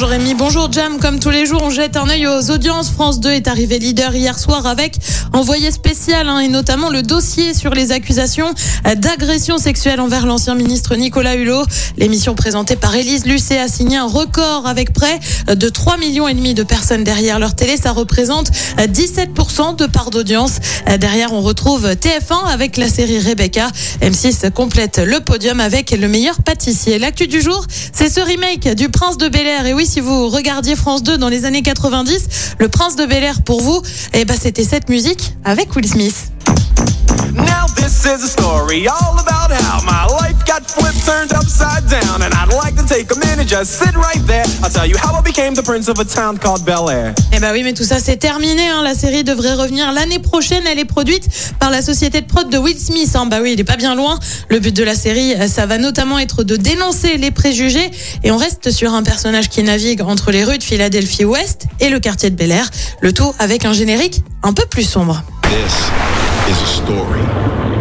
Bonjour Rémi, bonjour Jam. Comme tous les jours, on jette un œil aux audiences. France 2 est arrivé leader hier soir avec envoyé spécial hein, et notamment le dossier sur les accusations d'agression sexuelle envers l'ancien ministre Nicolas Hulot. L'émission présentée par Élise Lucet a signé un record avec près de 3 millions et demi de personnes derrière leur télé. Ça représente 17% de part d'audience. Derrière, on retrouve TF1 avec la série Rebecca. M6 complète le podium avec le meilleur pâtissier. L'actu du jour, c'est ce remake du Prince de Bel Air. Et oui, si vous regardiez France 2 dans les années 90, le Prince de Bel Air pour vous, eh ben, c'était cette musique avec Will Smith. This is a story all about how my life got flipped, turned upside down, and I'd like to take a minute, just sit right there. I'll tell you how I became the prince of a town called Bel Air. Eh ben oui, mais tout ça c'est terminé. Hein. La série devrait revenir l'année prochaine. Elle est produite par la société de prod de Will Smith. Hein. Bah oui, il est pas bien loin. Le but de la série, ça va notamment être de dénoncer les préjugés. Et on reste sur un personnage qui navigue entre les rues de Philadelphie Ouest et le quartier de Bel Air. Le tout avec un générique un peu plus sombre. This is a story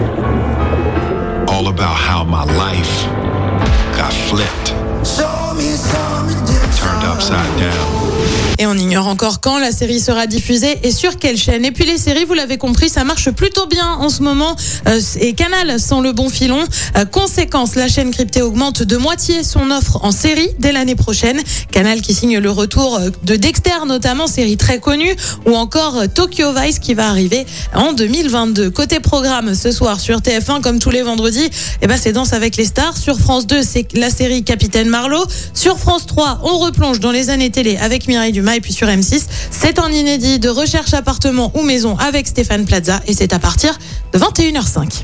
all about how my life got flipped, turned upside down. Et on ignore encore quand la série sera diffusée et sur quelle chaîne. Et puis les séries, vous l'avez compris, ça marche plutôt bien en ce moment. Euh, et Canal sans le bon filon. Euh, conséquence, la chaîne cryptée augmente de moitié son offre en série dès l'année prochaine. Canal qui signe le retour euh, de Dexter, notamment série très connue, ou encore Tokyo Vice qui va arriver en 2022. Côté programme, ce soir sur TF1, comme tous les vendredis, eh ben c'est Danse avec les stars. Sur France 2, c'est la série Capitaine Marlowe. Sur France 3, on replonge dans les années télé avec Mireille Dumas. Et puis sur M6, c'est un inédit de recherche appartement ou maison avec Stéphane Plaza. Et c'est à partir de 21h05.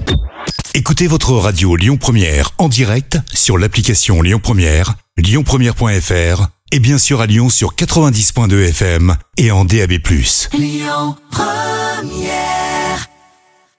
Écoutez votre radio Lyon Première en direct sur l'application Lyon Première, lyonpremière.fr et bien sûr à Lyon sur 90.2 FM et en DAB+.